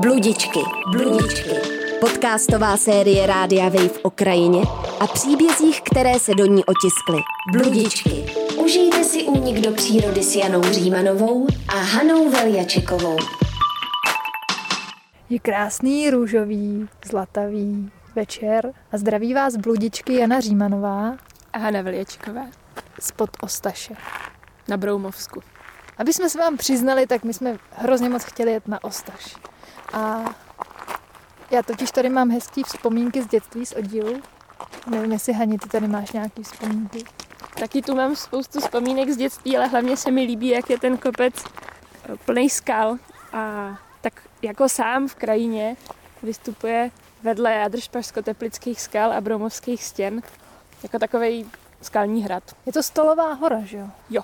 Bludičky, bludičky. Podcastová série Rádia Wave o krajině a příbězích, které se do ní otiskly. Bludičky. Užijte si únik do přírody s Janou Římanovou a Hanou Veljačekovou. Je krásný, růžový, zlatavý večer a zdraví vás bludičky Jana Římanová a Hana Veljačková spod Ostaše na Broumovsku. Aby jsme se vám přiznali, tak my jsme hrozně moc chtěli jet na Ostaš. A já totiž tady mám hezký vzpomínky z dětství, z oddílu. Nevím, jestli Hani, ty tady máš nějaký vzpomínky. Taky tu mám spoustu vzpomínek z dětství, ale hlavně se mi líbí, jak je ten kopec eh, plný skal a tak jako sám v krajině vystupuje vedle jádršpařsko-teplických skal a bromovských stěn jako takový skalní hrad. Je to stolová hora, že jo? Jo.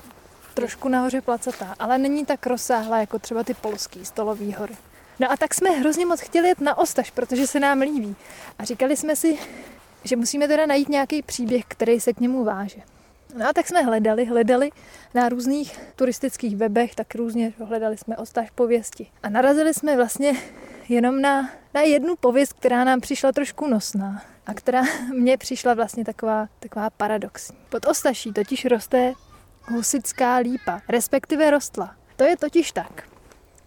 Trošku nahoře placatá, ale není tak rozsáhlá jako třeba ty polský stolový hory. No a tak jsme hrozně moc chtěli jet na Ostaš, protože se nám líbí. A říkali jsme si, že musíme teda najít nějaký příběh, který se k němu váže. No a tak jsme hledali, hledali na různých turistických webech, tak různě hledali jsme Ostaš pověsti. A narazili jsme vlastně jenom na, na jednu pověst, která nám přišla trošku nosná a která mně přišla vlastně taková, taková paradoxní. Pod Ostaší totiž roste husická lípa, respektive rostla. To je totiž tak,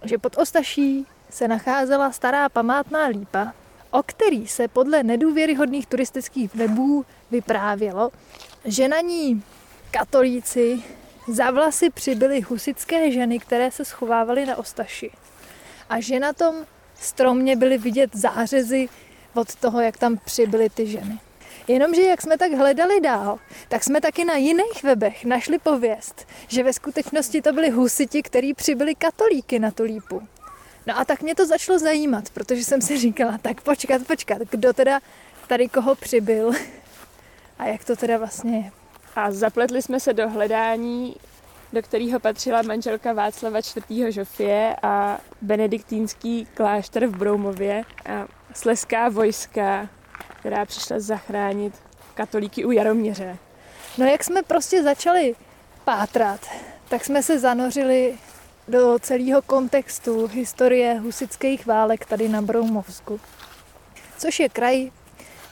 že pod Ostaší se nacházela stará památná lípa, o který se podle nedůvěryhodných turistických webů vyprávělo, že na ní katolíci za vlasy přibyly husické ženy, které se schovávaly na Ostaši. A že na tom stromě byly vidět zářezy od toho, jak tam přibyly ty ženy. Jenomže jak jsme tak hledali dál, tak jsme taky na jiných webech našli pověst, že ve skutečnosti to byli husiti, kteří přibyli katolíky na tu lípu. No a tak mě to začalo zajímat, protože jsem si říkala, tak počkat, počkat, kdo teda tady koho přibyl a jak to teda vlastně je. A zapletli jsme se do hledání, do kterého patřila manželka Václava IV. Žofie a benediktínský klášter v Broumově a sleská vojska, která přišla zachránit katolíky u Jaroměře. No jak jsme prostě začali pátrat, tak jsme se zanořili do celého kontextu historie husických válek tady na Broumovsku. Což je kraj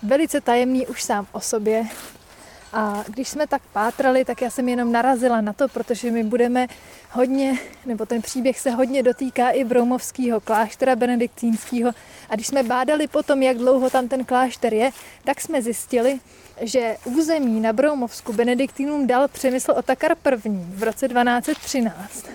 velice tajemný už sám o sobě. A když jsme tak pátrali, tak já jsem jenom narazila na to, protože my budeme hodně, nebo ten příběh se hodně dotýká i Broumovského kláštera benediktínského. A když jsme bádali potom, jak dlouho tam ten klášter je, tak jsme zjistili, že území na Broumovsku benediktínům dal přemysl Otakar I. v roce 1213.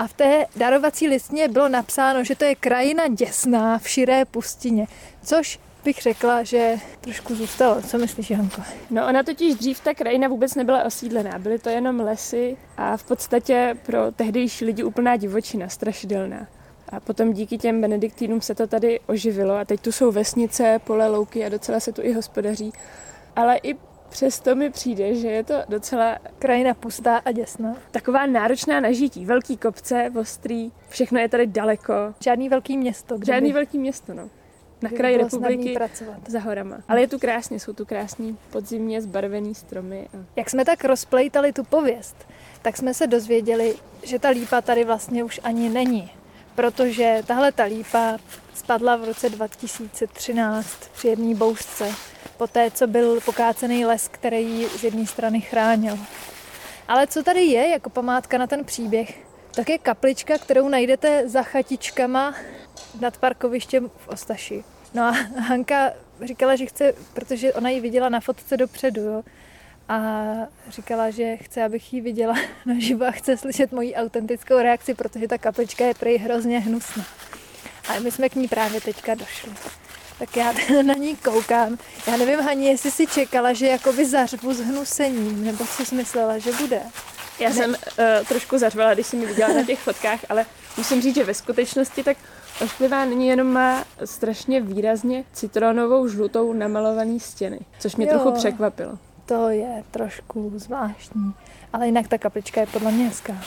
A v té darovací listně bylo napsáno, že to je krajina děsná v širé pustině, což bych řekla, že trošku zůstalo. Co myslíš, Janko? No ona totiž dřív ta krajina vůbec nebyla osídlená. Byly to jenom lesy a v podstatě pro tehdejší lidi úplná divočina, strašidelná. A potom díky těm benediktínům se to tady oživilo a teď tu jsou vesnice, pole, louky a docela se tu i hospodaří. Ale i Přesto mi přijde, že je to docela krajina pustá a děsná. Taková náročná na žití. Velký kopce, ostrý, všechno je tady daleko. Žádný velký město. Žádný by... velký město, no. Na kraji republiky pracovat. za horama. Ale je tu krásně, jsou tu krásní podzimně zbarvený stromy. A... Jak jsme tak rozplejtali tu pověst, tak jsme se dozvěděli, že ta lípa tady vlastně už ani není. Protože tahle ta lípa spadla v roce 2013 při jedné bouřce po té, co byl pokácený les, který ji z jedné strany chránil. Ale co tady je jako památka na ten příběh, tak je kaplička, kterou najdete za chatičkama nad parkovištěm v Ostaši. No a Hanka říkala, že chce, protože ona ji viděla na fotce dopředu, jo, a říkala, že chce, abych ji viděla naživo a chce slyšet moji autentickou reakci, protože ta kaplička je prej hrozně hnusná. A my jsme k ní právě teďka došli tak já na ní koukám. Já nevím, Hani, jestli si čekala, že jakoby zařvu s hnusením, nebo co jsi myslela, že bude? Já ne. jsem uh, trošku zařvala, když jsem ji viděla na těch fotkách, ale musím říct, že ve skutečnosti tak ošklivá není jenom má strašně výrazně citronovou žlutou namalovaný stěny, což mě jo, trochu překvapilo. To je trošku zvláštní, ale jinak ta kaplička je podle mě hezká.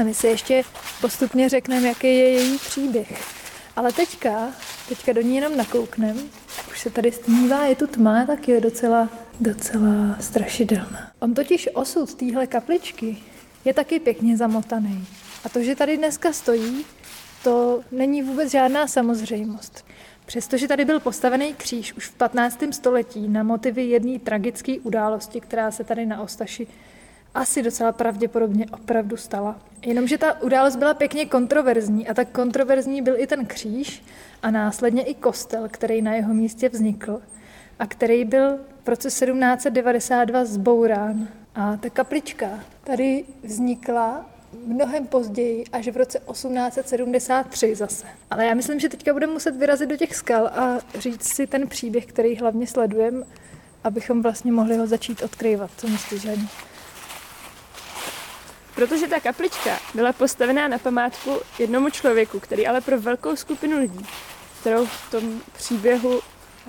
A my si ještě postupně řekneme, jaký je její příběh. Ale teďka, teďka do ní jenom nakouknem. Už se tady stmívá, je tu tma, tak je docela, docela strašidelná. On totiž osud téhle kapličky je taky pěkně zamotaný. A to, že tady dneska stojí, to není vůbec žádná samozřejmost. Přestože tady byl postavený kříž už v 15. století na motivy jedné tragické události, která se tady na Ostaši asi docela pravděpodobně opravdu stala. Jenomže ta událost byla pěkně kontroverzní a tak kontroverzní byl i ten kříž a následně i kostel, který na jeho místě vznikl a který byl v roce 1792 zbourán. A ta kaplička tady vznikla mnohem později, až v roce 1873 zase. Ale já myslím, že teďka budeme muset vyrazit do těch skal a říct si ten příběh, který hlavně sledujeme, abychom vlastně mohli ho začít odkryvat. Co myslíš, Hani? Protože ta kaplička byla postavená na památku jednomu člověku, který ale pro velkou skupinu lidí, kterou v tom příběhu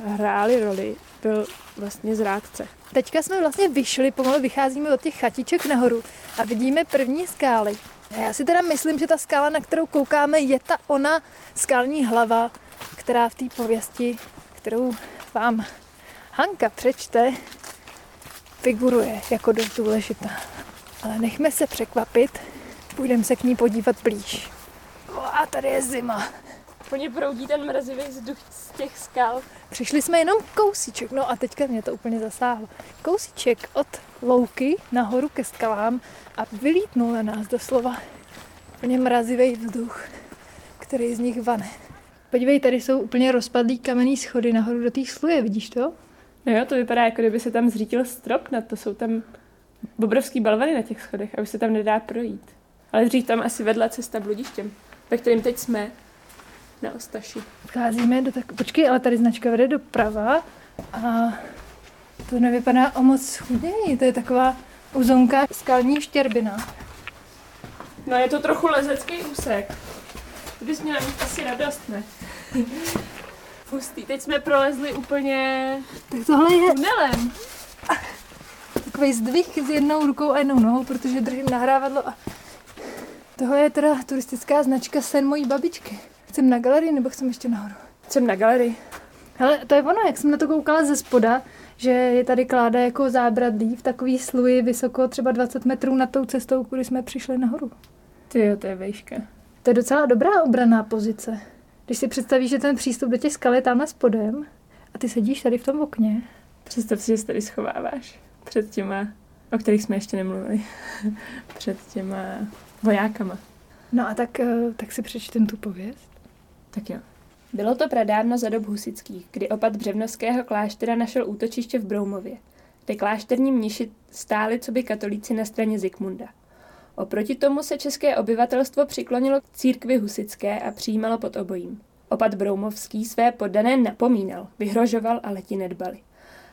hráli roli, byl vlastně zrádce. Teďka jsme vlastně vyšli, pomalu vycházíme od těch chatiček nahoru a vidíme první skály. Já si teda myslím, že ta skála, na kterou koukáme, je ta ona skalní hlava, která v té pověsti, kterou vám Hanka přečte, figuruje jako dost důležitá. Ale nechme se překvapit, půjdeme se k ní podívat blíž. A tady je zima. Po ně proudí ten mrazivý vzduch z těch skal. Přišli jsme jenom kousíček, no a teďka mě to úplně zasáhlo. Kousíček od louky nahoru ke skalám a vylítnul na nás doslova úplně mrazivý vzduch, který z nich vane. Podívej, tady jsou úplně rozpadlý kamenný schody nahoru do té sluje, vidíš to? No jo, to vypadá, jako kdyby se tam zřítil strop, na to jsou tam obrovský balvany na těch schodech a už se tam nedá projít. Ale dřív tam asi vedla cesta bludištěm, ve kterým teď jsme, na Ostaši. Vcházíme do tak... Počkej, ale tady značka vede doprava a to nevypadá o moc chudněji. To je taková uzonka skalní štěrbina. No je to trochu lezecký úsek. Ty bys měla mít asi radost, ne? Hustý, teď jsme prolezli úplně Tak tohle je tunelem. takový zdvih s jednou rukou a jednou nohou, protože držím nahrávadlo a tohle je teda turistická značka sen mojí babičky. Chcem na galerii nebo chcem ještě nahoru? Jsem na galerii. Ale to je ono, jak jsem na to koukala ze spoda, že je tady kláda jako zábradlí v takový sluji vysoko třeba 20 metrů nad tou cestou, kudy jsme přišli nahoru. Ty jo, to je vejška. To je docela dobrá obraná pozice. Když si představíš, že ten přístup do těch skal je tamhle spodem a ty sedíš tady v tom okně. Představ si, že se tady schováváš před těma, o kterých jsme ještě nemluvili, před těma vojákama. No a tak, eh, tak si přečtem tu pověst. Tak jo. Bylo to pradávno za dob husických, kdy opat Břevnovského kláštera našel útočiště v Broumově, kde klášterní mniši stáli co by katolíci na straně Zikmunda. Oproti tomu se české obyvatelstvo přiklonilo k církvi husické a přijímalo pod obojím. Opat Broumovský své poddané napomínal, vyhrožoval, ale ti nedbali.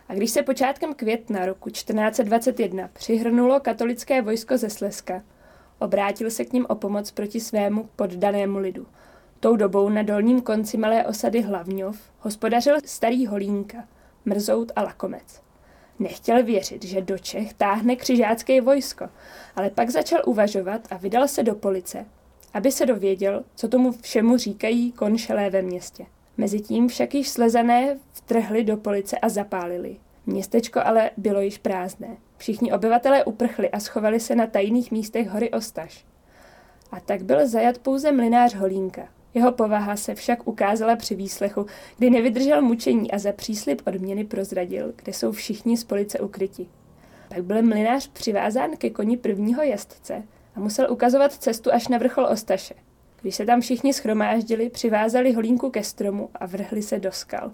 A když se počátkem května roku 1421 přihrnulo katolické vojsko ze Slezska, obrátil se k ním o pomoc proti svému poddanému lidu. Tou dobou na dolním konci malé osady Hlavňov hospodařil starý Holínka, Mrzout a Lakomec. Nechtěl věřit, že do Čech táhne křižácké vojsko, ale pak začal uvažovat a vydal se do police, aby se dověděl, co tomu všemu říkají konšelé ve městě. Mezitím však již slezané vtrhli do police a zapálili. Městečko ale bylo již prázdné. Všichni obyvatelé uprchli a schovali se na tajných místech hory Ostaš. A tak byl zajat pouze mlinář Holínka. Jeho povaha se však ukázala při výslechu, kdy nevydržel mučení a za příslip odměny prozradil, kde jsou všichni z police ukryti. Pak byl mlinář přivázán ke koni prvního jezdce a musel ukazovat cestu až na vrchol Ostaše. Když se tam všichni schromáždili, přivázali holínku ke stromu a vrhli se do skal.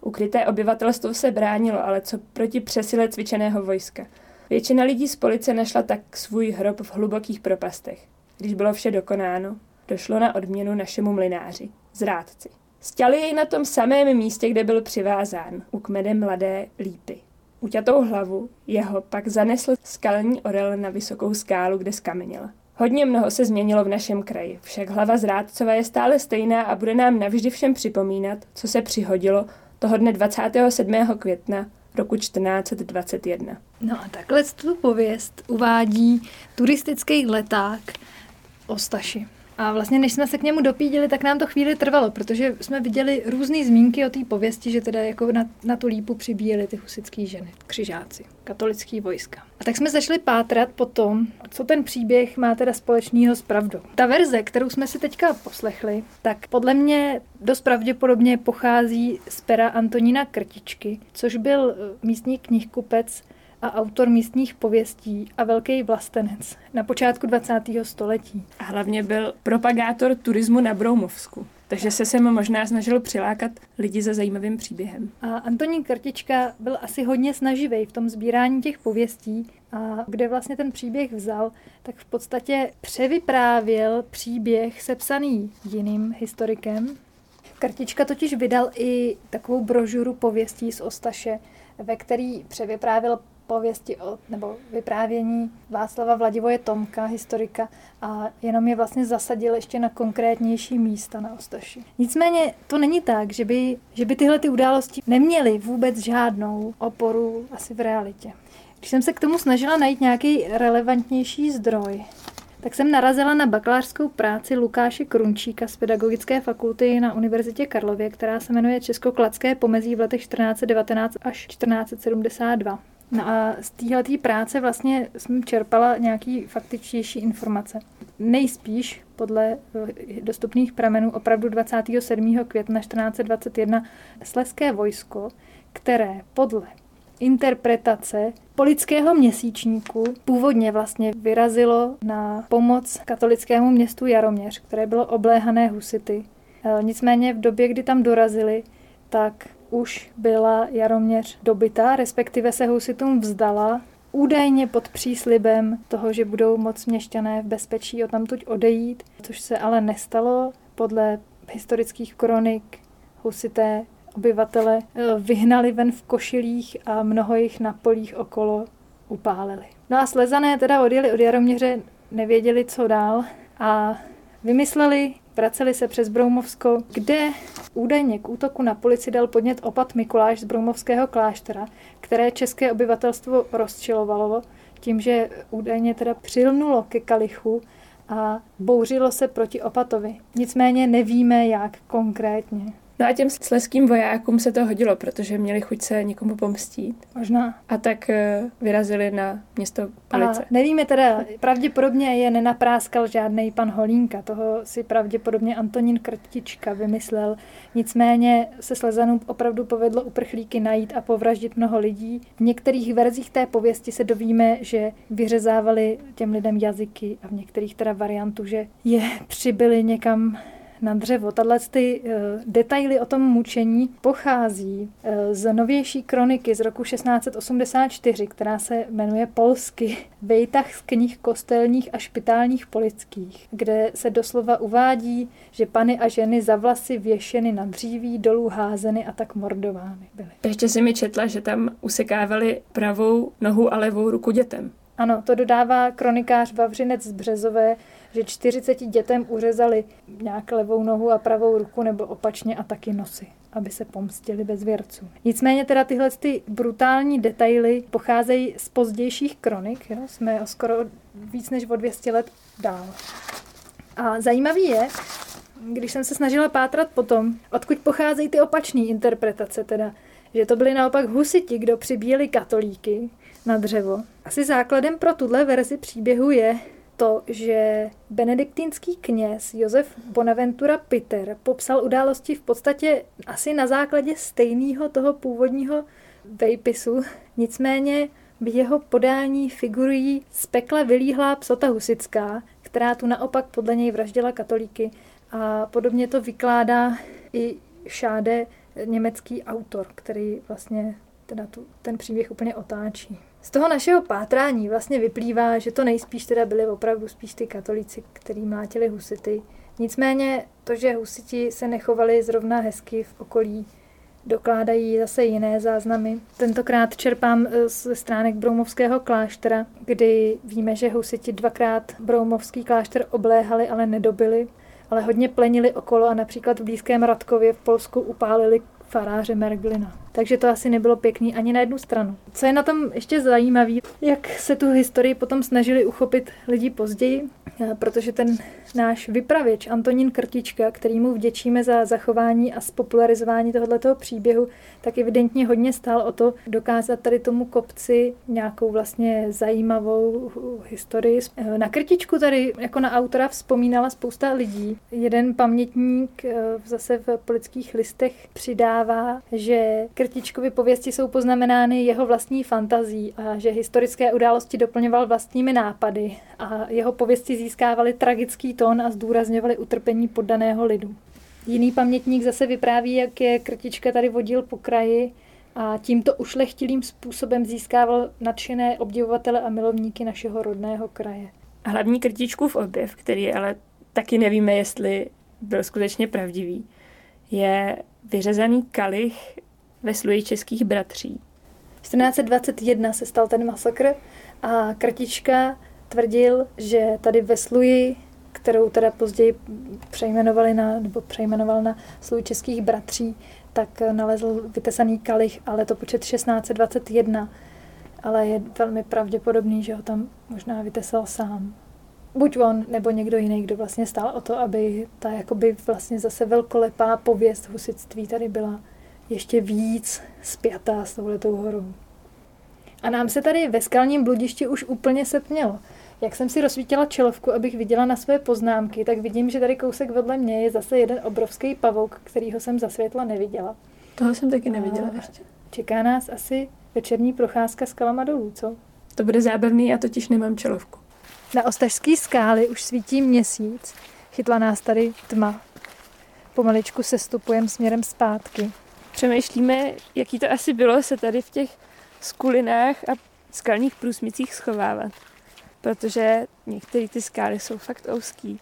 Ukryté obyvatelstvo se bránilo, ale co proti přesile cvičeného vojska. Většina lidí z police našla tak svůj hrob v hlubokých propastech. Když bylo vše dokonáno, došlo na odměnu našemu mlináři, zrádci. Stěli jej na tom samém místě, kde byl přivázán, u kmene mladé lípy. Uťatou hlavu jeho pak zanesl skalní orel na vysokou skálu, kde skameněl. Hodně mnoho se změnilo v našem kraji, však hlava zrádcova je stále stejná a bude nám navždy všem připomínat, co se přihodilo toho dne 27. května roku 1421. No a takhle tu pověst uvádí turistický leták Ostaši. A vlastně, než jsme se k němu dopídili, tak nám to chvíli trvalo, protože jsme viděli různé zmínky o té pověsti, že teda jako na, na tu lípu přibíjeli ty husické ženy, křižáci, katolický vojska. A tak jsme začali pátrat po tom, co ten příběh má teda společného s pravdou. Ta verze, kterou jsme si teďka poslechli, tak podle mě dost pravděpodobně pochází z pera Antonína Krtičky, což byl eh, místní knihkupec a autor místních pověstí a velký vlastenec na počátku 20. století. A hlavně byl propagátor turismu na Broumovsku. Takže se sem možná snažil přilákat lidi za zajímavým příběhem. A Antonín Krtička byl asi hodně snaživý v tom sbírání těch pověstí a kde vlastně ten příběh vzal, tak v podstatě převyprávěl příběh sepsaný jiným historikem. Krtička totiž vydal i takovou brožuru pověstí z Ostaše, ve který převyprávěl pověsti o, nebo vyprávění Václava Vladivoje Tomka, historika, a jenom je vlastně zasadil ještě na konkrétnější místa na Ostaši. Nicméně to není tak, že by, že by tyhle ty události neměly vůbec žádnou oporu asi v realitě. Když jsem se k tomu snažila najít nějaký relevantnější zdroj, tak jsem narazila na bakalářskou práci Lukáše Krunčíka z Pedagogické fakulty na Univerzitě Karlově, která se jmenuje Česko-Kladské pomezí v letech 1419 až 1472. No a z téhle práce vlastně jsem čerpala nějaký faktičtější informace. Nejspíš podle eh, dostupných pramenů opravdu 27. května 1421 Sleské vojsko, které podle interpretace polického měsíčníku původně vlastně vyrazilo na pomoc katolickému městu Jaroměř, které bylo obléhané husity. Eh, nicméně v době, kdy tam dorazili, tak už byla Jaroměř dobytá, respektive se husitům vzdala, údajně pod příslibem toho, že budou moc měšťané v bezpečí o tamtuť odejít, což se ale nestalo. Podle historických kronik husité obyvatele eh, vyhnali ven v košilích a mnoho jich na polích okolo upálili. No a slezané teda odjeli od Jaroměře, nevěděli, co dál a vymysleli Vraceli se přes Broumovsko, kde údajně k útoku na policii dal podnět opat Mikuláš z Broumovského kláštera, které české obyvatelstvo rozčilovalo tím, že údajně teda přilnulo ke kalichu a bouřilo se proti opatovi. Nicméně nevíme, jak konkrétně. No a těm sleským vojákům se to hodilo, protože měli chuť se někomu pomstít. Možná. A tak uh, vyrazili na město Police. A nevíme teda, pravděpodobně je nenapráskal žádný pan Holínka, toho si pravděpodobně Antonín Krtička vymyslel. Nicméně se Slezanům opravdu povedlo uprchlíky najít a povraždit mnoho lidí. V některých verzích té pověsti se dovíme, že vyřezávali těm lidem jazyky a v některých teda variantu, že je přibyli někam na dřevo. Tahle ty uh, detaily o tom mučení pochází uh, z novější kroniky z roku 1684, která se jmenuje Polsky. Vejtah z knih kostelních a špitálních polických, kde se doslova uvádí, že pany a ženy za vlasy věšeny na dříví, dolů házeny a tak mordovány byly. Ještě si mi četla, že tam usekávali pravou nohu a levou ruku dětem. Ano, to dodává kronikář Vavřinec z Březové, že 40 dětem uřezali nějak levou nohu a pravou ruku nebo opačně a taky nosy aby se pomstili bez věrců. Nicméně teda tyhle ty brutální detaily pocházejí z pozdějších kronik, jo? jsme o skoro víc než o 200 let dál. A zajímavý je, když jsem se snažila pátrat potom, odkud pocházejí ty opačné interpretace, teda, že to byli naopak husiti, kdo přibíjeli katolíky na dřevo. Asi základem pro tuhle verzi příběhu je, to, že benediktínský kněz Josef Bonaventura Peter popsal události v podstatě asi na základě stejného toho původního vejpisu, nicméně v jeho podání figurují z pekla vylíhlá psota husická, která tu naopak podle něj vraždila katolíky a podobně to vykládá i Šáde, německý autor, který vlastně teda tu, ten příběh úplně otáčí. Z toho našeho pátrání vlastně vyplývá, že to nejspíš teda byli opravdu spíš ty katolíci, kteří mlátili husity. Nicméně to, že husiti se nechovali zrovna hezky v okolí, dokládají zase jiné záznamy. Tentokrát čerpám eh, ze stránek Broumovského kláštera, kdy víme, že husiti dvakrát Broumovský klášter obléhali, ale nedobili, ale hodně plenili okolo a například v blízkém Radkově v Polsku upálili faráře Merglina. Takže to asi nebylo pěkný ani na jednu stranu. Co je na tom ještě zajímavé, jak se tu historii potom snažili uchopit lidi později, eh, protože ten náš vypravěč Antonín Krtička, který mu vděčíme za zachování a spopularizování tohoto příběhu, tak evidentně hodně stál o to dokázat tady tomu kopci nějakou vlastně zajímavou historii. Eh, na Krtičku tady jako na autora vzpomínala spousta lidí. Jeden pamětník eh, zase v politických listech přidává, že Krtičkovy pověsti jsou poznamenány jeho vlastní fantazí a že historické události doplňoval vlastními nápady a jeho pověsti získávaly tragický tón a zdůrazňovaly utrpení poddaného lidu. Jiný pamětník zase vypráví, jak je Krtička tady vodil po kraji a tímto ušlechtilým způsobem získával nadšené obdivovatele a milovníky našeho rodného kraje. Hlavní Krtičkův objev, který ale taky nevíme, jestli byl skutečně pravdivý, je vyřezaný kalich ve sluji českých bratří. 1421 se stal ten masakr a Krtička tvrdil, že tady ve sluji, kterou teda později přejmenovali na, nebo přejmenoval na sluji českých bratří, tak nalezl vytesaný kalich, ale to počet 1621. Ale je velmi pravděpodobný, že ho tam možná vytesal sám. Buď on, nebo někdo jiný, kdo vlastně stál o to, aby ta jakoby vlastně zase velkolepá pověst husitství tady byla ještě víc spjatá s touhletou horou. A nám se tady ve skalním bludišti už úplně setmělo. Jak jsem si rozsvítila čelovku, abych viděla na své poznámky, tak vidím, že tady kousek vedle mě je zase jeden obrovský pavouk, kterýho jsem za světla neviděla. Toho jsem taky neviděla a ještě. Čeká nás asi večerní procházka skalama dolů, co? To bude zábavný, já totiž nemám čelovku. Na ostažské skály už svítí měsíc. Chytla nás tady tma. Pomaličku se stupujeme směrem zpátky. Přemýšlíme, jaký to asi bylo se tady v těch skulinách a skalních průsmicích schovávat. Protože některé ty skály jsou fakt ouský.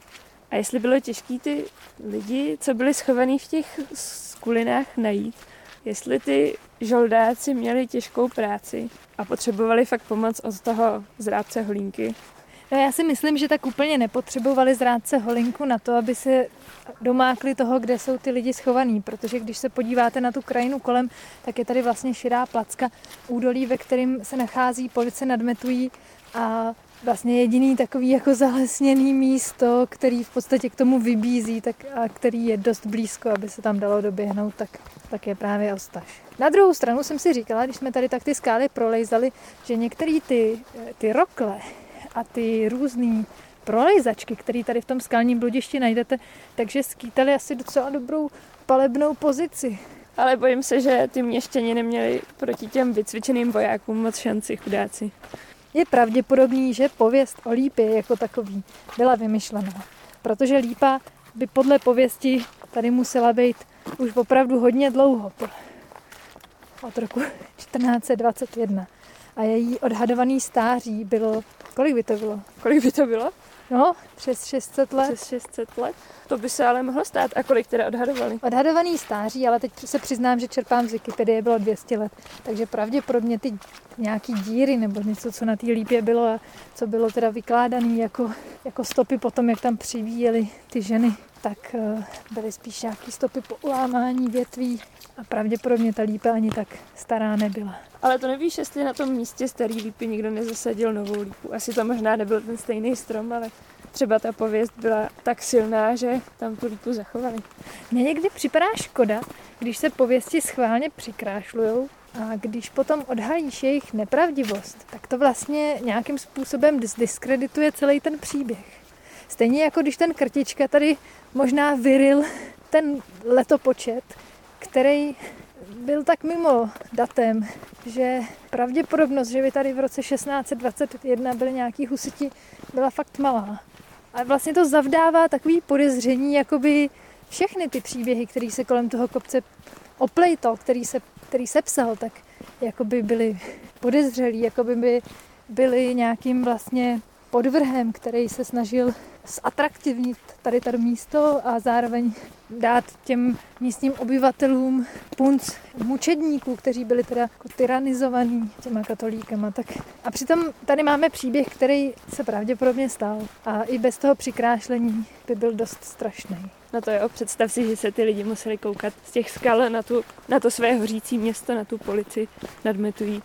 A jestli bylo těžké ty lidi, co byli schovaní v těch skulinách najít, jestli ty žoldáci měli těžkou práci a potřebovali fakt pomoc od toho zrádce holínky, No já si myslím, že tak úplně nepotřebovali zrádce holinku na to, aby se domákli toho, kde jsou ty lidi schovaní, protože když se podíváte na tu krajinu kolem, tak je tady vlastně širá placka údolí, ve kterým se nachází police nad Metují a vlastně jediný takový jako zalesněný místo, který v podstatě k tomu vybízí tak a který je dost blízko, aby se tam dalo doběhnout, tak, tak je právě Ostaž. Na druhou stranu jsem si říkala, když jsme tady tak ty skály prolejzali, že některé ty, ty rokle a ty různé prolejzačky, které tady v tom skalním bludišti najdete, takže skýtali asi docela dobrou palebnou pozici. Ale bojím se, že ty měštěni neměli proti těm vycvičeným vojákům moc šanci, chudáci. Je pravděpodobný, že pověst o lípě jako takový byla vymyšlená, protože lípa by podle pověsti tady musela být už opravdu hodně dlouho, od roku 1421. A její odhadovaný stáří bylo, kolik by to bylo? Kolik by to bylo? No, přes 600 let. Přes 600 let? To by se ale mohlo stát. A kolik teda odhadovali? Odhadovaný stáří, ale teď se přiznám, že čerpám z Wikipedie, bylo 200 let. Takže pravděpodobně ty nějaký díry nebo něco, co na té lípě bylo a co bylo teda vykládané jako, jako stopy potom, jak tam přivíjeli ty ženy, tak uh, byly spíš nějaké stopy po ulámání větví a pravděpodobně ta lípa ani tak stará nebyla. Ale to nevíš, jestli na tom místě starý lípy nikdo nezasadil novou lípu. Asi to možná nebyl ten stejný strom, ale třeba ta pověst byla tak silná, že tam tu lípu zachovali. Mně někdy připadá škoda, když se pověsti schválně přikrášlujou a když potom odhalíš jejich nepravdivost, tak to vlastně nějakým způsobem zdiskredituje celý ten příběh. Stejně jako když ten krtička tady možná vyril ten letopočet, který byl tak mimo datem, že pravděpodobnost, že by tady v roce 1621 byly nějaký husiti, byla fakt malá. A vlastně to zavdává takový podezření, jakoby všechny ty příběhy, které se kolem toho kopce oplejtal, který se, který se psal, tak jakoby byly podezřelí, jakoby by byly nějakým vlastně podvrhem, který se snažil zatraktivnit tady to místo a zároveň dát těm místním obyvatelům punc mučedníků, kteří byli teda jako tyranizovaní těma katolíkama. Tak a přitom tady máme příběh, který se pravděpodobně stal a i bez toho přikrášlení by byl dost strašný. na to, jo. Představ si, že se ty lidi museli koukat z těch skal na, tu, na to své hořící město, na tu polici nad Metují,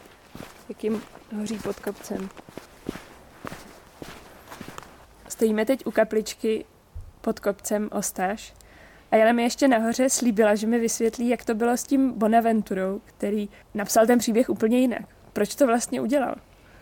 jak jim hoří pod kopcem. Stojíme teď u kapličky pod kopcem Ostáš a Jana mi ještě nahoře slíbila, že mi vysvětlí, jak to bylo s tím Bonaventurou, který napsal ten příběh úplně jinak. Proč to vlastně udělal?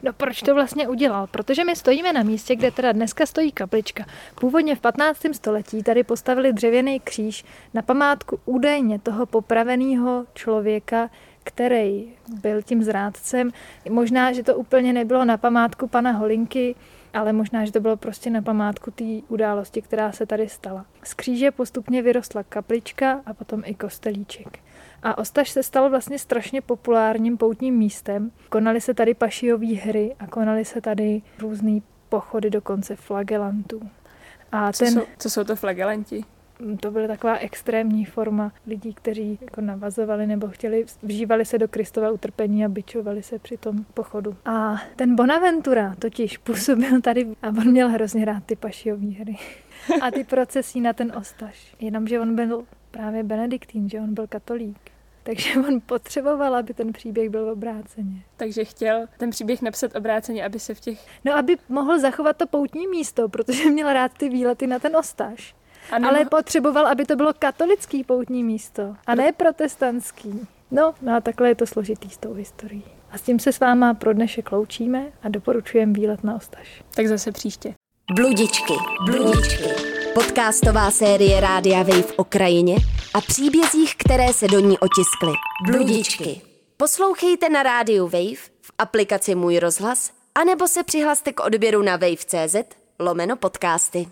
No proč to vlastně udělal? Protože my stojíme na místě, kde teda dneska stojí kaplička. Původně v 15. století tady postavili dřevěný kříž na památku údajně toho popraveného člověka, který byl tím zrádcem. Možná, že to úplně nebylo na památku pana Holinky, ale možná, že to bylo prostě na památku té události, která se tady stala. Z kříže postupně vyrostla kaplička a potom i kostelíček. A Ostaž se stal vlastně strašně populárním poutním místem. Konaly se tady pašijové hry a konaly se tady různé pochody, dokonce flagelantů. A co, ten, jsou, co jsou to flagelanti? To byla taková extrémní forma lidí, kteří jako navazovali nebo chtěli, vžívali se do Kristova utrpení a byčovali se při tom pochodu. A ten Bonaventura totiž působil tady a on měl hrozně rád ty pašiové hry a ty procesí na ten ostaž. Jenomže on byl právě benediktín, že on byl katolík. Takže on potřeboval, aby ten příběh byl obráceně. Takže chtěl ten příběh napsat obráceně, aby se v těch... No, aby mohl zachovat to poutní místo, protože měl rád ty výlety na ten ostaž. Ano. Ale potřeboval, aby to bylo katolický poutní místo a ne protestantský. No, no a takhle je to složitý s tou historií. A s tím se s váma pro dnešek loučíme a doporučujeme výlet na Ostaž. Tak zase příště. Bludičky, bludičky. Podcastová série Rádia Wave o krajině a příbězích, které se do ní otiskly. Bludičky. Poslouchejte na rádiu Wave, v aplikaci Můj rozhlas, anebo se přihlaste k odběru na wave.cz lomeno podcasty.